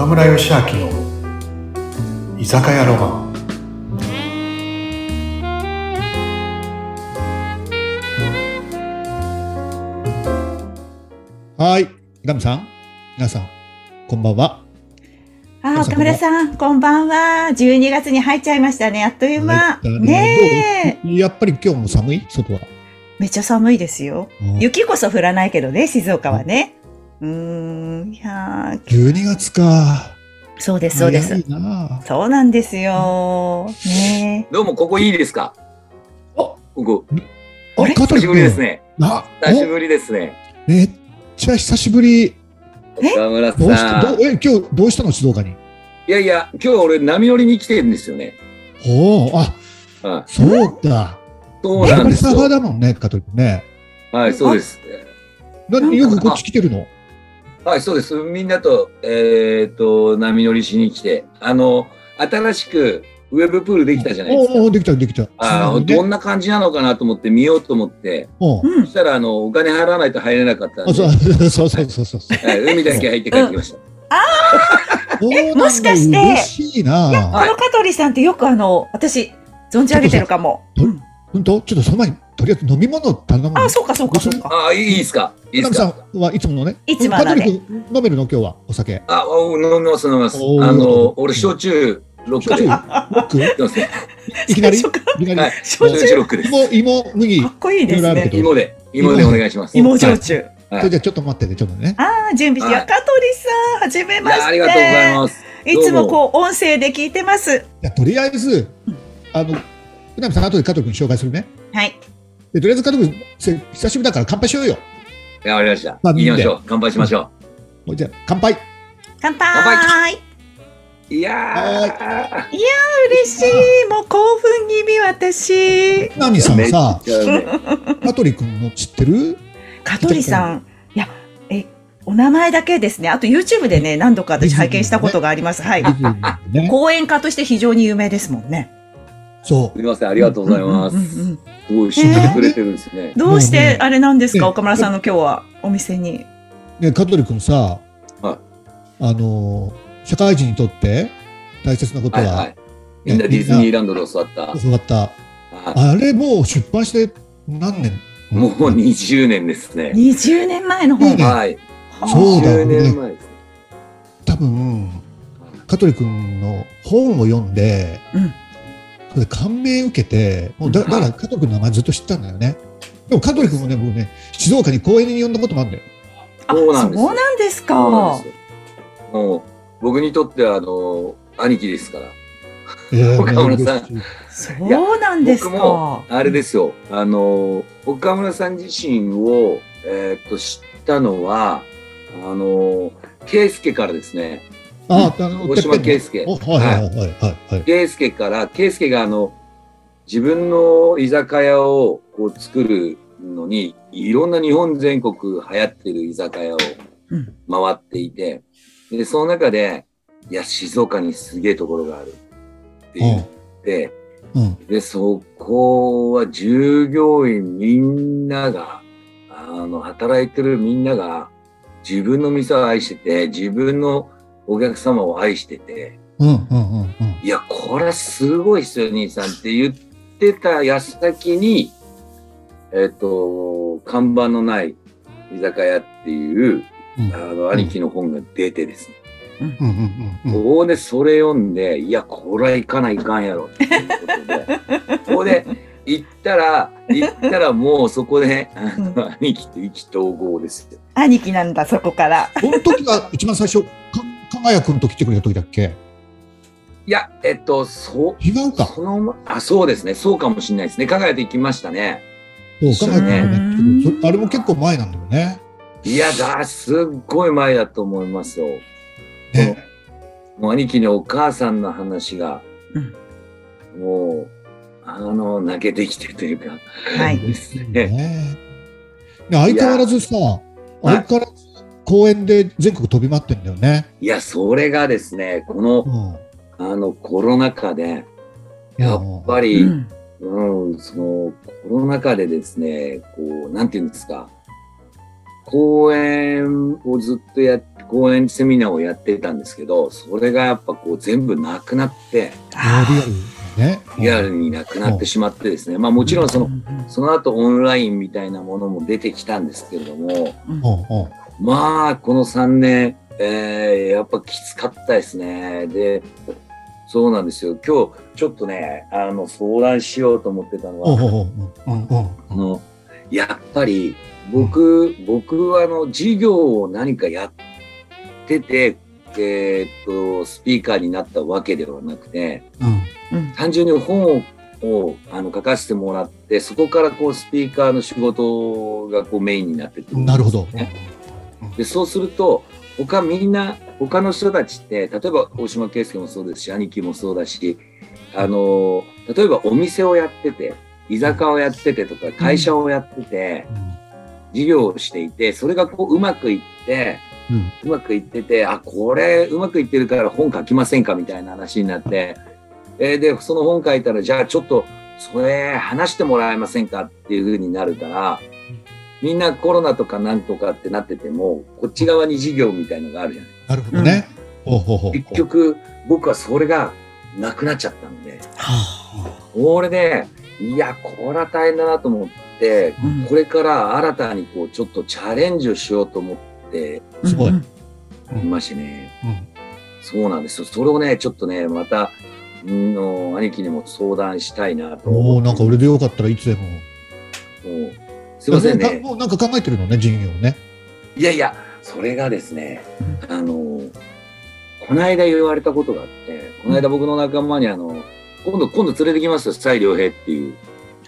岡村義明の居酒屋ロマンはい。ガムさん、皆さん、こんばんは。あ、岡村さん、こんばんは。12月に入っちゃいましたね。あっという間。ねねやっぱり今日も寒い？外は。めっちゃ寒いですよ。うん雪こそ降らないけどね、静岡はね。うーん、いやー12月か。そうです、そうです早。いなそうなんですよ。ねどうも、ここいいですか？あここ、あれ？久しぶりですね。あ、久しぶりですね。おめっちゃ久しぶり。え？岡村どうしたさん。どうえ、今日どうしたの静岡に？いやいや、今日俺波乗りに来てるんですよね。おお、あ、はい。そうだ。そうやっぱりサーファーなんですよ。だもんね、香取君ね。はい、そうです。ななんかよくこっち来てるの？はい、そうです。みんなと、えっ、と、波乗りしに来て、あの、新しくウェブプールできたじゃないですか。おお、できた、できた。あーどんな感じなのかなと思って見ようと思って、そ。したら、あの、お金払わないと入れなかったんで、うそう そうそうそうそう。はい海だけ入って帰ってきました。そうなんだもしかして嬉しいな。この香取さんってよくあの、私、存じ上げてるかも。本当？ちょっとその前に、とりあえず飲み物頼むの。あ、そうか、そうか、そうか。ああ、いいですかいいではいつものね。いつもの飲めるの？今日はお酒。あ、お飲みます、飲みます。あの、俺、焼酎ロック いきなり？焼酎ロックです。芋、芋、麦。かっこいいですねいろいろあるけ。ど芋で、芋でお願いします。芋焼酎。はいそれじゃあちょっと待ってね、ちょっとね。ああ、準備して。はい香取さん、はじめいまして。やありがとうございます。いつもこう、音声で聞いてます。いやとりあえず、あの、うなみさん、後で加藤君紹介するね。はい。で、とりあえず加藤君、せ久しぶりだから乾杯しようよ。いや、わかりました。まあ行きましょう。乾杯しましょもうじゃあ、乾杯。乾杯。乾う。いや嬉しい。もう興奮気味私。うなみさんさ、ちゃうめえ香取君の知ってる？香取さん。いやえお名前だけですね。あと YouTube でね何度か私拝見したことがあります。はい。ね。講演家として非常に有名ですもんねそすみません、ありがとうございます。すごい知ってくれてるんですね。どうしてあれなんですか？ね岡村さんの今日はお店にう。ね、香取君さ、はいあの、社会人にとって大切なことは、はいはい。みんなディズニーランドで教わった。教わった。はあれもう出版して何年？いもう20年ですね。20年前の本ねはい。そうだ20年前ですね。多分、香取君の本を読んで、うんそれで感銘受けて、もうだだから香取君の名前ずっと知ってたんだよね。でも香取君もね、僕ね、静岡に公園に呼んだこともあるんだよ。あそうなんですよそうなんですかもう、僕にとっては、あの、兄貴ですから。えー岡村さんそうなんです僕もかあれですよ。あの、岡村さん自身を、えーっと、知ったのは、あの、圭介からですね。あ、あの、大島圭介。おはいはいはい。圭介から、圭介があの、自分の居酒屋をこう作るのに、いろんな日本全国流行ってる居酒屋をうん。回っていて、で、その中で、いや、静岡にすげえところがあるって言って、うん。で、そこは従業員みんなが、あの、働いてるみんなが、自分の店を愛してて、自分のお客様を愛してて、うんうんうんうん。いや、これすごいっすよ、兄さんって言ってた矢先に、えっ、と、看板のない居酒屋っていう、うんあの、兄貴の本が出てですね。うんうんうんうん。ここでそれ読んで、いや、これは行かないかんやろっていうことで、ここで行ったら、行ったらもうそこで、あの兄貴と意気投合ですよ。兄貴なんだそこからその時が一番最初、か、かがやくんと来てくれた時だっけいや、えっと、そう、違う。か。その、あ、そう。ですね。そう。かもしれないですね。加賀谷と行きましたね。そう、かがやくんがねあれも結構前なんだよね。いや、だ、すっごい前だと思いますよ。ね。もう。兄貴のお母さんの話が、う。んもう、あの、泣けてきてという。か、はいです。ね相変わらずさ、相変わらず公園で全国飛び回ってんだよね。いや、それがですね、このう、ん。あの、コロナ禍で、やっぱうり、んうん、その、コロナ禍でですね、こう、なんていうんですか、公演をずっとやって、講演セミナーをやってたんですけど、それがやっぱこう全部なくなって、あリアルね。リアルになくなってしまってですね、まあもちろんその、その後オンラインみたいなものも出てきたんですけれども、まあこの3年、えーやっぱきつかったですね。で、そうなんですよ。今日ちょっとね、あの相談しようと思ってたのは、あのやっぱり僕、僕はあの授業を何かやってて、えーっと、スピーカーになったわけではなくて、うんうん単純に本ををあの書かせてもらって、そこからこうスピーカーの仕事がこうメインになってくるねなるほど。で、そうすると、他みんな、他の人たちって、例えば大島圭介もそうですし、兄貴もそうだし、あの、例えばお店をやってて、居酒屋をやっててとか、会社をやってて、事業をしていて、それがこううまくいって、うまくいってて、あ、これうまくいってるから本書きませんか？みたいな話になって、えーで、その本書いたら、じゃあちょっと、それ話してもらえませんか？っていう風になるから、みんなコロナとかなんとかってなってても、こっち側に事業みたいのがあるじゃない。なるほどね。ほうほうほう結局、僕はそれがなくなっちゃったんで、これで、いや、これは大変だなと思って、うんこれから新たにこう、ちょっとチャレンジをしようと思ってすごいうんいましてね。うんそうなんですよ。それをね、ちょっとね、また、んの兄貴にも相談したいなと。おなんか俺でよかったらいつでも。もうすいませんね。もうなんか考えてるのね、授業ね。いやいや、それがですね、あの、この間言われたことがあって、この間僕の仲間にあの、今度、今度連れてきますよ、蔡良平っていう。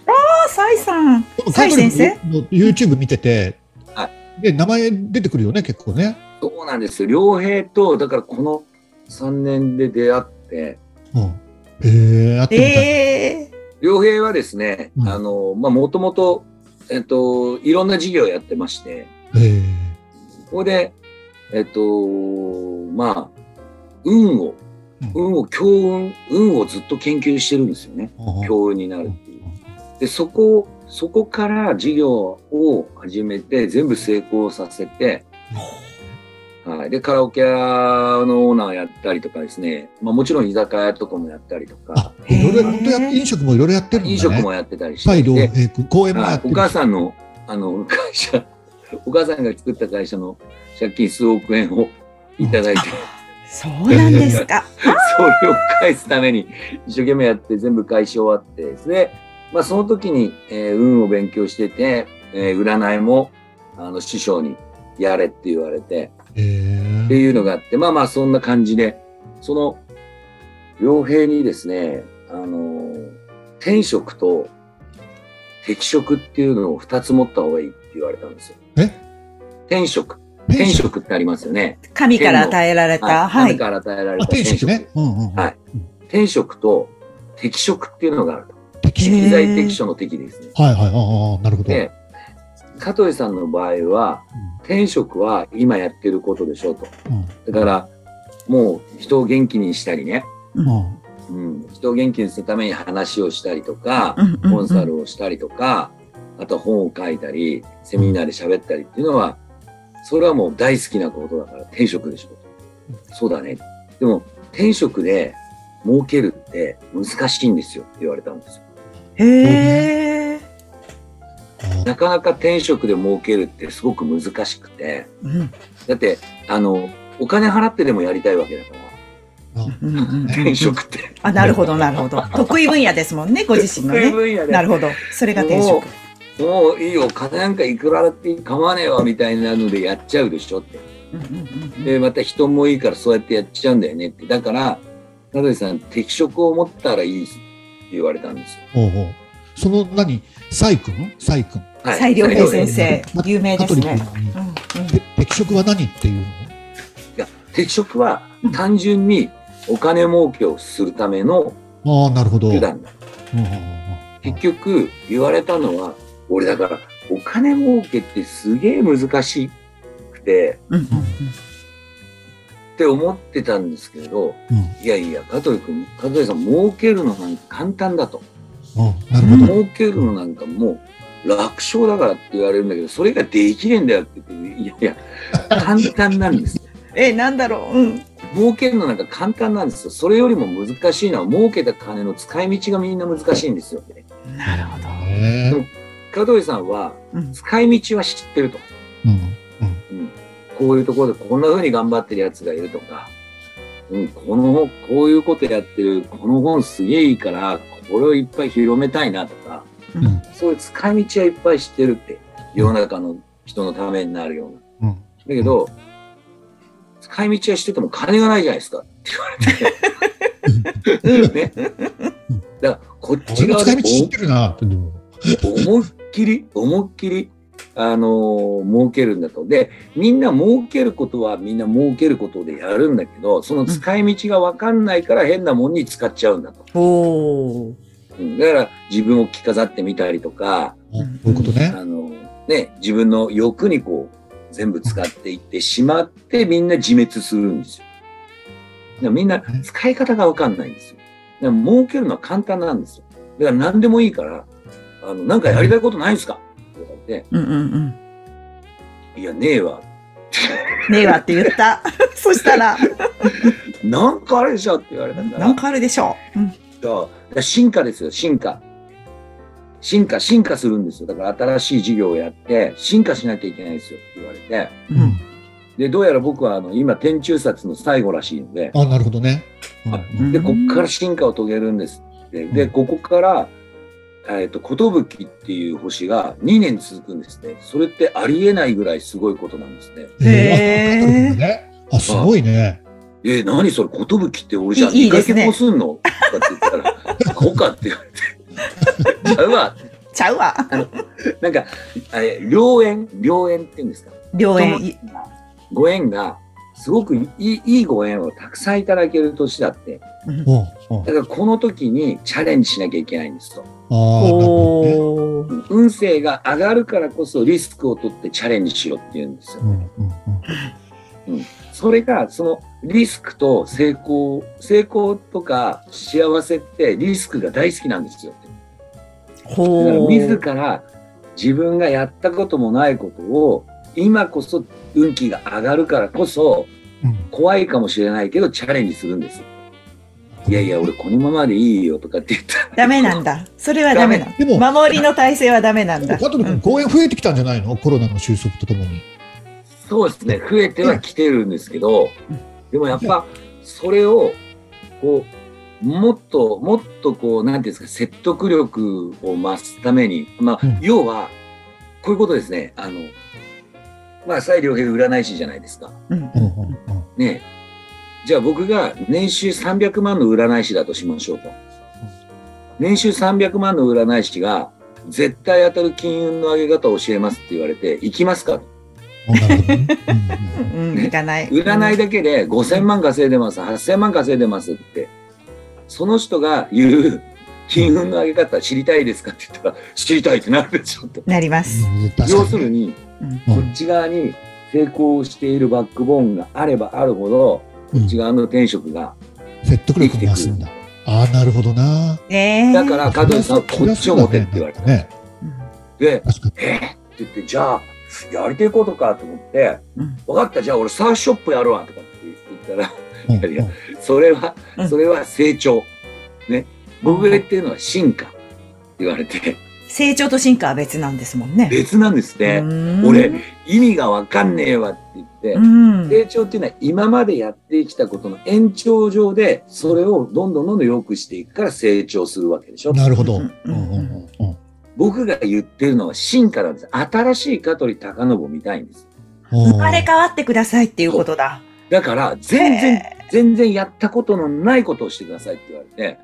あ、サイさん。蔡先生？の YouTube 見てては、で、名前出てくるよね、結構ね。そうなんですよ。良平と、だからこの3年で出会って、うん。えー、あってみたい。ええ良平はですね、うんあの、まあ、もともと、えっと、いろんな事業をやってまして、え。ーここで、えっと、まあ、運を、うん。運を、強運、運をずっと研究してるんですよね。うん強運になるっていう。で、そこ、そこから事業を始めて、全部成功させて、はい。で、カラオケ屋のオーナーやったりとかですね、まあもちろん居酒屋とかもやったりとあか、、いろいろ、や飲食もいろいろやってるんだね。飲食もやってたりして、再度、えでーく公演もやはいおってる。母さんの、あの、会社、お母さんが作った会社の借金数億円をいただいて、そうなんですか。それを返すために一生懸命やって全部返し終わってですね、まあその時に、えー運を勉強してて、えー占いも、あの、師匠にやれって言われて、えーっていうのがあって、まあまあそんな感じで、その、傭兵にですね、あの、天職と適職っていうのを二つ持った方がいいって言われたんですよ。え？天職。天職ってありますよね。神から与えられた。はい。神から与えられあ、た天職ね。うんうんうん。はい天職と適職っていうのがあると。適材適所の適ですね。はいはい。ああ、なるほど。で、香取さんの場合は、天職は今やってることでしょうと。うんだから、もう人を元気にしたりね、うんうん、人を元気にするために話をしたりとか、コンサルをしたりとか、あと本を書いたり、セミナーで喋ったりっていうのは、それはもう大好きなことだから天職でしょと。そうだね。でも、天職で儲けるって難しいんですよって言われたんですよ。へえ。あなかなか天職で儲けるってすごく難しくて、うんだって、あの、お金払ってでもやりたいわけだから、あうんうん天職って。あ、なるほど、なるほど。得意分野ですもんね、ご自身の得意ね。分野でなるほど。それが転職。もういいよ、金なんかいくらだって構わねえわみたいなのでやっちゃうでしょって。で、また人もいいからそうやってやっちゃうんだよねって。だから、田辺さん、適職を持ったらいいって言われたんですよ。おうおうその何、サイ君？サイ君。はい。蔡良平先い生、有名ですね。うん。うん。て適職は何っていうの？や、適職は単純にお金儲けをするためのああ、なるほど。手段だ。結局、言われたのは、俺だから、お金儲けってすげえ難しくて、うんうんって思ってたんですけど、うん。いやいや、香取君、香取さん、儲けるのな簡単だと。うんなるほど。儲けるのなんかもう楽勝だからって言われるんだけど、それができねえんだよって言って、いやいや、簡単なんです。え、なんだろう？うん。儲けるのなんか簡単なんですよ。それよりも難しいのは儲けた金の使い道がみんな難しいんですよ。なるほど。ね加藤井さんはうん。使い道は知ってると。うんうん、こういうところでこんな風に頑張ってるやつがいるとか、うん、この、こういうことやってる、この本すげえいいから、これをいっぱい広めたいなとか、うん。うんそういう使い道はいっぱい知ってるって、世の中の人のためになるような。うん。だけど、使い道は知ってても金がないじゃないですか。って言われて。ね。だから、こっち側で思いっきり、思いっきり、あのー儲けるんだと。で、みんな儲けることはみんな儲けることでやるんだけど、その使い道がわかんないから変なもんに使っちゃうんだと。おー。うんだから自分を着飾ってみたりとか、そういうことね。あのね、自分の欲にこう、全部使っていってしまってみんな自滅するんですよ。だからみんな使い方がわかんないんですよ。だから儲けるのは簡単なんですよ。だから何でもいいから、あの、なんかやりたいことないんですか？とか言って、うんうんうん。いや、ねえわ。ねえわって言った。そしたら、なんかあれでしょって言われたから。なんかあるでしょう。うん。そ進化ですよ、進化。進化、進化するんですよ。だから新しい事業をやって、進化しなきゃいけないですよって言われて。うん。で、どうやら僕はあの、今、天中殺の最後らしいので、あ、なるほどね。うんで、こっから進化を遂げるんですって。で、うんここから、えっ、と、寿っていう星が2年続くんですね。それってありえないぐらいすごいことなんですね。えーあねあ、すごいね。えー、何それ、寿って俺じゃあ2回結婚すんの？とかって言ったら、そうかって言われて。ちゃうわ。ちゃうわ。なんか、あれ、良縁、良縁って言うんですか？良縁。いご縁が、すごくいいいいご縁をたくさんいただける年だって。だからこの時にチャレンジしなきゃいけないんですと。おー。運勢が上がるからこそリスクを取ってチャレンジしろって言うんですよ。どね。うんうんそれが、そのリスクと成功、成功とか幸せってリスクが大好きなんですよ。だからほ自ー。ら自分がやったこともないことを今こそ運気が上がるからこそうん怖いかもしれないけどチャレンジするんですよ。いやいや、俺このままでいいよとかって言ったら。ダメなんだ。それはダメなでも、の。守りの体制はダメなんだ。加藤君、公演増えてきたんじゃないの？コロナの収束とともに。そうですね、増えてはきてるんですけどうん、でもやっぱそれをこう、もっともっとこう、なんていうんですか、説得力を増すために、まあ、うん要は、こういうことですね、あの、まあ、西良平占い師じゃないですか。うんうんうんうんねえじゃあ僕が年収300万の占い師だとしましょうと。年収300万の占い師が、絶対当たる金運の上げ方を教えますって言われて、行きますか。うんうんうん、いかない。占いだけで5000万稼いでます、8000万稼いでますって、その人が言う金運の上げ方知りたいですかって言ったら、知りたいってなるでしょと。なります。要するに、こっち側に成功しているバックボーンがあればあるほど、こっち側の転職が。説得力増すんだ。ああ、なるほどな。ねえ。だから、加藤さん、こっちを持てって言われた。ね。うんで。えー？って言って、じゃあ、やりたいことかと思って、うん分かった、じゃあ俺サーフショップやるわとかって言ったら、うんいやいやそれはう、んそれは成長。ね。僕が言ってるのは進化。って言われて、成長と進化は別なんですもんね。別なんですね。うん俺、意味がわかんねえわって言ってう、ん。成長っていうのは今までやってきたことの延長上で、それをどんどんどんどん良くしていくから成長するわけでしょ。なるほど。ううんんうんうんうん僕が言ってるのは進化なんです。新しい香取高信を見たいんです。生まれ変わってくださいっていうことだ。だから、全然へ全然やったことのないことをしてくださいって言われて、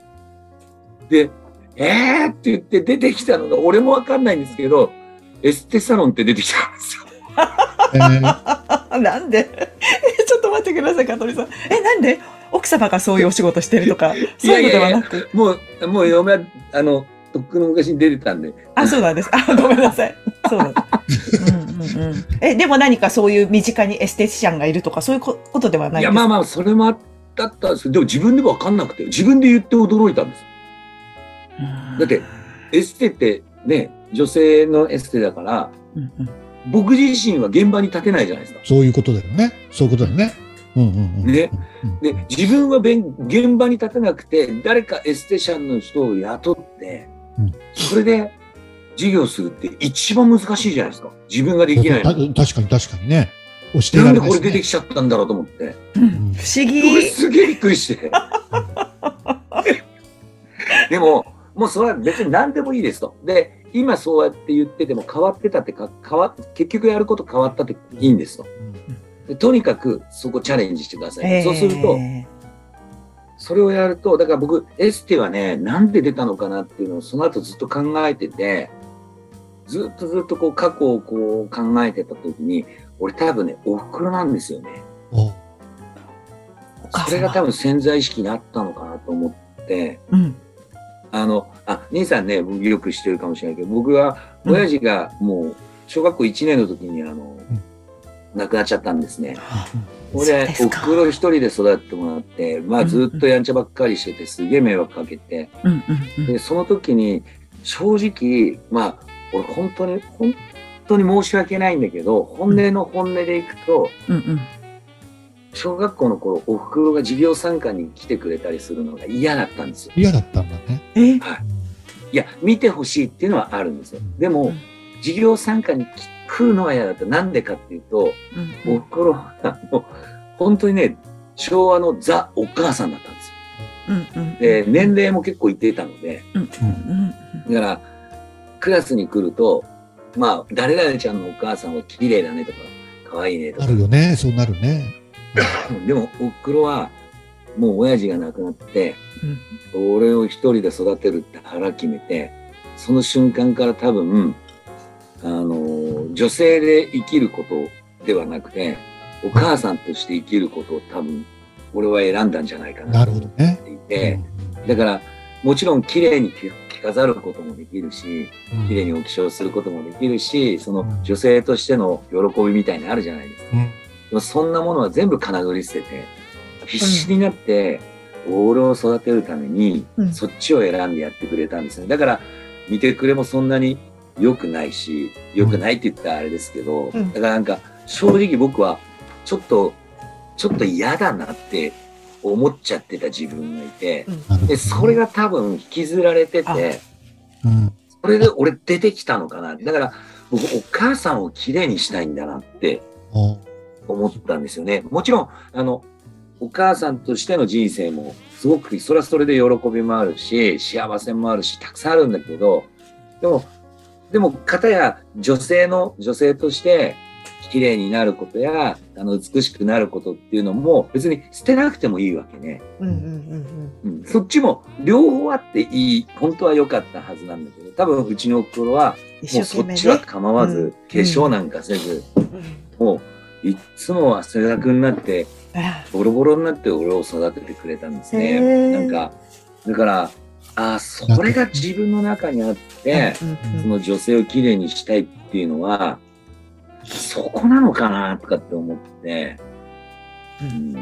で、えーって言って出てきたのが、俺もわかんないんですけど、エステサロンって出てきたんですよ。えーーなんで？ちょっと待ってください、香取さん。え、なんで？奥様がそういうお仕事してるとか、そういうのではなく？もう、もう嫁は、あの、とっくの昔に出てたんで、あ、そうなんです。あ、ごめんなさい。そうなんです。うんうんうん。え、でも何かそういう身近にエステティシャンがいるとか、そういうこことではないいや、ですまあまあ、それもあったったんですけど、でも自分でもわかんなくて、自分で言って驚いたんです。だって、エステってね、女性のエステだから、うんうん僕自身は現場に立てないじゃないですか。そういうことだよね。そういうことだよね。うんうんうんねうんで、自分は弁現場に立てなくて、誰かエステシャンの人を雇ってうん、それで授業するって一番難しいじゃないですか。自分ができない確かに確かにね。押してなんでこれ出てきちゃったんだろうと思って。うん不思これ議。すげえびっくりして。でも、もうそれは別に何でもいいですと。で、今そうやって言ってても変わってたってか、変わ結局やること変わったっていいんですと。でとにかくそこチャレンジしてください。えーそうすると、それをやると、だから僕、エステはね、なんで出たのかなっていうのをその後ずっと考えてて、ずっとずっとこう過去をこう考えてた時に、俺多分ね、お袋なんですよね。それが多分潜在意識にあったのかなと思って、うん。あの、あ、兄さんね、僕よく知ってるかもしれないけど、僕は、親父がもう、小学校1年の時に、あの、亡くなっちゃったんですね。これおふくろ一人で育ってもらって、まあずっとやんちゃばっかりしてて、すげえ迷惑かけて、うんうんうん。で、その時に、正直、まあ、俺本当に、本当に申し訳ないんだけど、本音の本音でいくと、うんうん。小学校の頃、おふくろが授業参観に来てくれたりするのが嫌だったんですよ。嫌だったんだね。え？いや、見てほしいっていうのはあるんですよ。でも、授業参観に来るのは嫌だった。なんでかっていうと、うんおふくろはもう本当にね、昭和のザ・お母さんだったんですよ。うんうん。で、年齢も結構いっていたので、うんうんだから、クラスに来ると、まあ、誰々ちゃんのお母さんは綺麗だねとか、可愛いねとあか。るよね。そうなるね。でも、おふくろは、もう親父が亡くなって、うん俺を一人で育てるって腹決めて、その瞬間から多分、あの、女性で生きることではなくて、お母さんとして生きることを多分、俺は選んだんじゃないかななと思っるほどね。ていて、だから、もちろん綺麗に着着飾ることもできるし、綺麗にお化粧することもできるし、その女性としての喜びみたいなのあるじゃないですか。うんそんなものは全部金繰り捨てて、必死になって、俺を育てるために、うん。そっちを選んでやってくれたんですね。だから、見てくれもそんなに良くないし、良くないって言ったらあれですけど、うん。だからなんか、正直僕は、ちょっと、ちょっと嫌だなって思っちゃってた自分がいて、で、それが多分引きずられてあ。て、うん。それで俺出てきたのかな。だから、僕、お母さんを綺麗にしたいんだなってお思ったんですよね。もちろん、あの、お母さんとしての人生も、すごく、それはそれで喜びもあるし、幸せもあるし、たくさんあるんだけど、でも、でも、かたや女性の、女性として、綺麗になることや、あの、美しくなることっていうのも、別に捨てなくてもいいわけね。そっちも、両方あっていい、本当は良かったはずなんだけど、多分、うちのおふくろは、一もうそっちは構わず、うん。化粧なんかせず、うん。もう、いっつも汗だくになって、あボロボロになって俺を育ててくれたんですへね。ー。なんか、だから、ああ、それが自分の中にあって、その女性をきれいにしたいっていうのは、そこなのかなとかって思って、うん、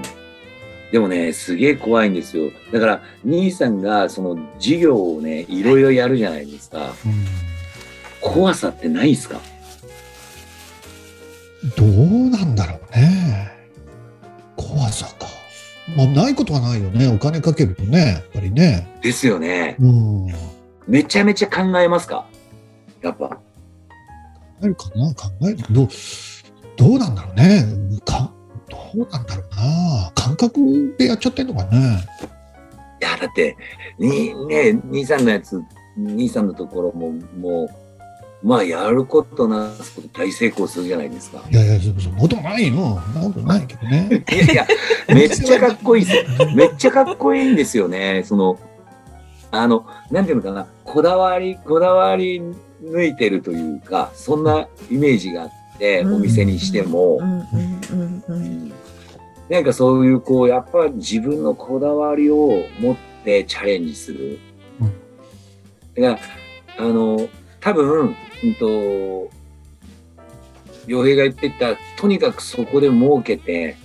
でもね、すげえ怖いんですよ。だから、兄さんがその授業をね、いろいろやるじゃないですか。うん。怖さってないですか？どうなんだろうね。怖さか。まあ、ないことはないよね。お金かけるとね、やっぱりね。ですよね。うん。めちゃめちゃ考えますか？やっぱ。考えるかな？考える。どう、どうなんだろうね。か、どうなんだろうな。感覚でやっちゃってんのかね。いや、だって、に、ね、兄さんのやつ、兄さんのところも、もう、まあ、やることなすこと大成功するじゃないですか。いやいや、そそんなこともないよ。そんなことないけどね。いやいや、めっちゃかっこいいですよ。めっちゃかっこいいんですよね。その、あの、なんていうのかな、こだわり、こだわり抜いてるというか、そんなイメージがあって、うんお店にしてもなんかそういう、こう、やっぱ自分のこだわりを持ってチャレンジする。うんだから、あの、多分、うんと、洋平が言ってた、とにかくそこで儲けて、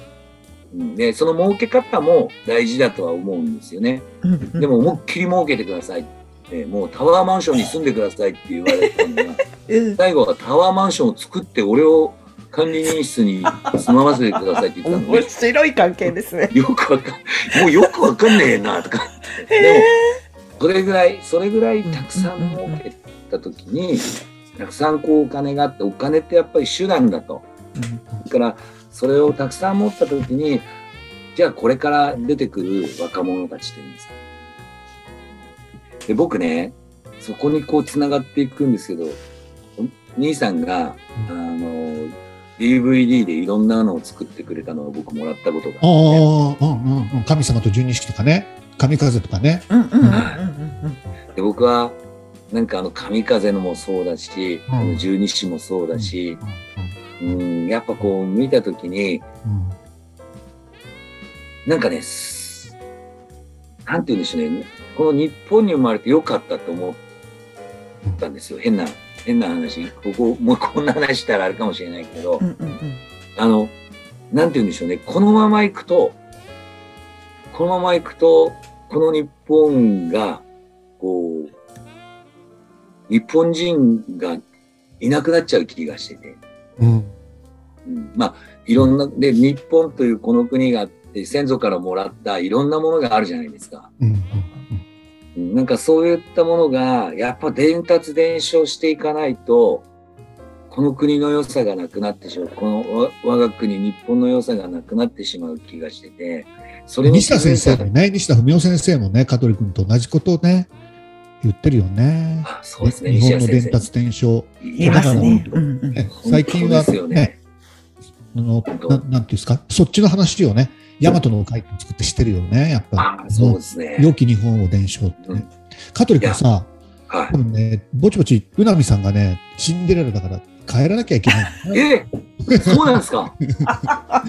うんで、その儲け方も大事だとは思うんですよね。うんうんでも、思いっきり儲けてくださいって、もうタワーマンションに住んでくださいって言われたのが、うん最後はタワーマンションを作って俺を管理人室に 住まわせてくださいって言ったの面ね。白い関係ですね。よくわかん、もうよくわかんねえな、とか。へでもえ。それぐらい、それぐらいたくさん儲けたときに、たくさんこうお金があって、お金ってやっぱり手段だと。だから、それをたくさん持ったときに、じゃあこれから出てくる若者たちというんですか。で、僕ね、そこにこう繋がっていくんですけど、兄さんが、あの、DVD でいろんなのを作ってくれたのを僕もらったことがあって、ああ、うんうんうん。神様と十二式とかね。神風とかね。うんうんうんうんうん。で僕はなんかあの神風のもそうだし、うん。あの十二支もそうだし、うん、やっぱこう見たときに、うんなんかね、すなんて言うんでしょうね、この日本に生まれてよかったと思ったんですよ。変な、変な話。ここ、もうこんな話したらあれかもしれないけど、うんうんうん。あの、なんて言うんでしょうね、このまま行くと、このまま行くと、この日本が、こう、日本人がいなくなっちゃう気がしてて、うん。うん、まあ、いろんな、で、日本というこの国があって、先祖からもらったいろんなものがあるじゃないですか。うんなんかそういったものが、やっぱ伝達伝承していかないと、この国の良さがなくなってしまう。このわ我が国、日本の良さがなくなってしまう気がしてて、それに西田先生もね、西田文夫先生もね、香取君と同じことをね、言ってるよね。あそうですね、日。本の伝達伝承。言いますね。最近は本当ですよねね、あの、ななんていうんですか、そっちの話をね、大和の会作ってしてるよね、やっぱあそうですね。良き日本を伝承ってうんね。香取君さ、は多分ね、ぼちぼち、うなみさんがね、シンデレラだから帰らなきゃいけない。い。えそうなんですか？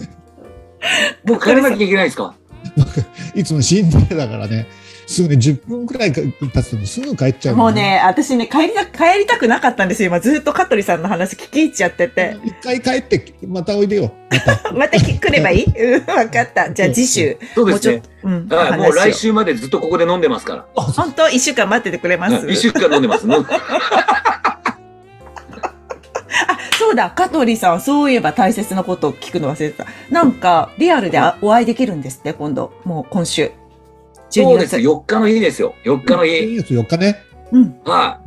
僕帰らなきゃいけないですか？いつもシンデレラだからね、すぐね、10分くらい経つとすぐ帰っちゃうのもうね、私ね、帰りた、帰りたくなかったんですよ。今ずっと香取さんの話聞き入っちゃってて。一回帰って、またおいでよ。また。またき来ればいい？うん、わかった。じゃあ次週、そうですねもうん、はい、もう来週までずっとここで飲んでますから。本当？一週間待っててくれます？一週間飲んでます。飲ん あ、そうだ、香取さん、そういえば大切なことを聞くの忘れてた。なんか、リアルであお会いできるんですって、今度。もう今週。12そうです。月。4日の日ですよ。4日の日。2月4日ね。うん。は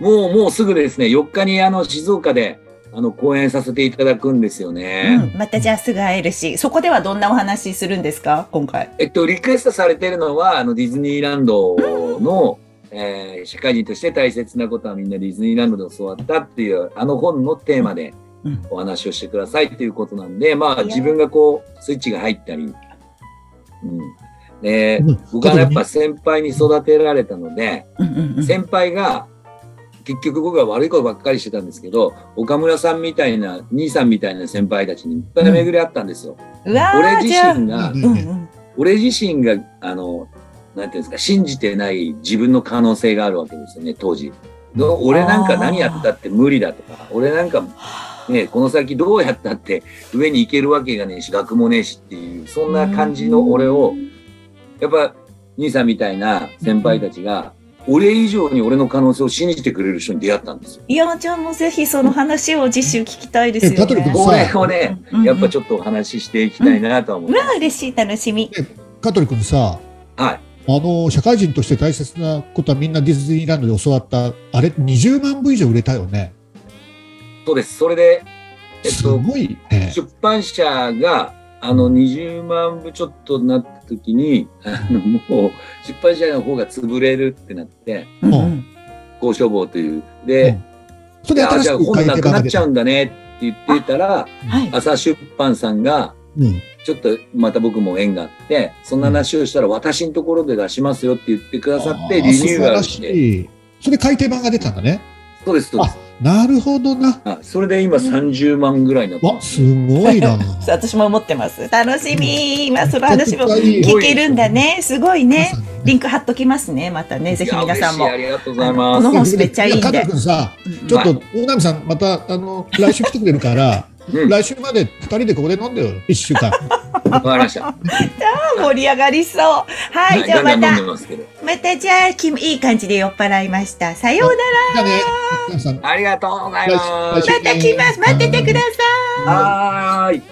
い。もう、もうすぐですね、4日にあの、静岡で、あの、講演させていただくんですよね。うん。またじゃあすぐ会えるし、そこではどんなお話しするんですか？今回。えっと、リクエストされてるのは、あの、ディズニーランドの、えー社会人として大切なことはみんなディズニーランドで教わったっていう、あの本のテーマでうんお話をしてくださいっていうことなんで、まあ、自分がこう、スイッチが入ったり、うん。で、うん僕はやっぱ先輩に育てられたので、うんうんうん。先輩が、結局僕は悪いことばっかりしてたんですけど、岡村さんみたいな、兄さんみたいな先輩たちにいっぱい巡り合ったんですよ。うわ俺自。身が、うんうん。俺自身が、あの、なんていうんですか、信じてない自分の可能性があるわけですよね、当時。ど俺なんか何やったって無理だとか、俺なんか、ね、この先どうやったって上に行けるわけがねえし、学もねえしっていう、そんな感じの俺を、やっぱ、兄さんみたいな先輩たちが、俺以上に俺の可能性を信じてくれる人に出会ったんですよ。いや、じゃあもうぜひその話を次週聞きたいですよね。え香取君これをね、うんうんやっぱちょっとお話ししていきたいなとは思ってうわー嬉しい、楽しみ。香取君さ、はい。あの、社会人として大切なことはみんなディズニーランドで教わった、あれ、20万部以上売れたよね。そうです。それで、えっすと、ごいね。出版社が、あの、20万部ちょっとなった時に、あの、もう、出版社の方が潰れるってなって、うんうん交渉簿という。で、それであじゃあ新しく改本なくな。っちゃうんだねって言ってたら、はい。朝出版さんが、うん。ちょっとまた僕も縁があって、そんな話をしたら私のところで出しますよって言ってくださって、リニューアルして。それ改訂版が出たんだね。そうです、そうです。なるほどな。あそれで今30万ぐらいになってわ、ます。すごいな。私も思ってます。楽しみ。まあ、その話も聞けるんだね。すごいねリンク貼っときますね。またね、ぜひ皆さんもあ。りがとうございます。この本めっちゃいいんでや加藤君さ、うんちょっと、大波さん、また、あの、来週来てくれるから、うん、来週まで2人でここで飲んでよ、1週間。わかりました。超盛り上がりそう。はい、じゃあまた、またじゃあき、いい感じで酔っ払いました。さようなら。ね、ありがとうございます。また来ます。待っててください。はい。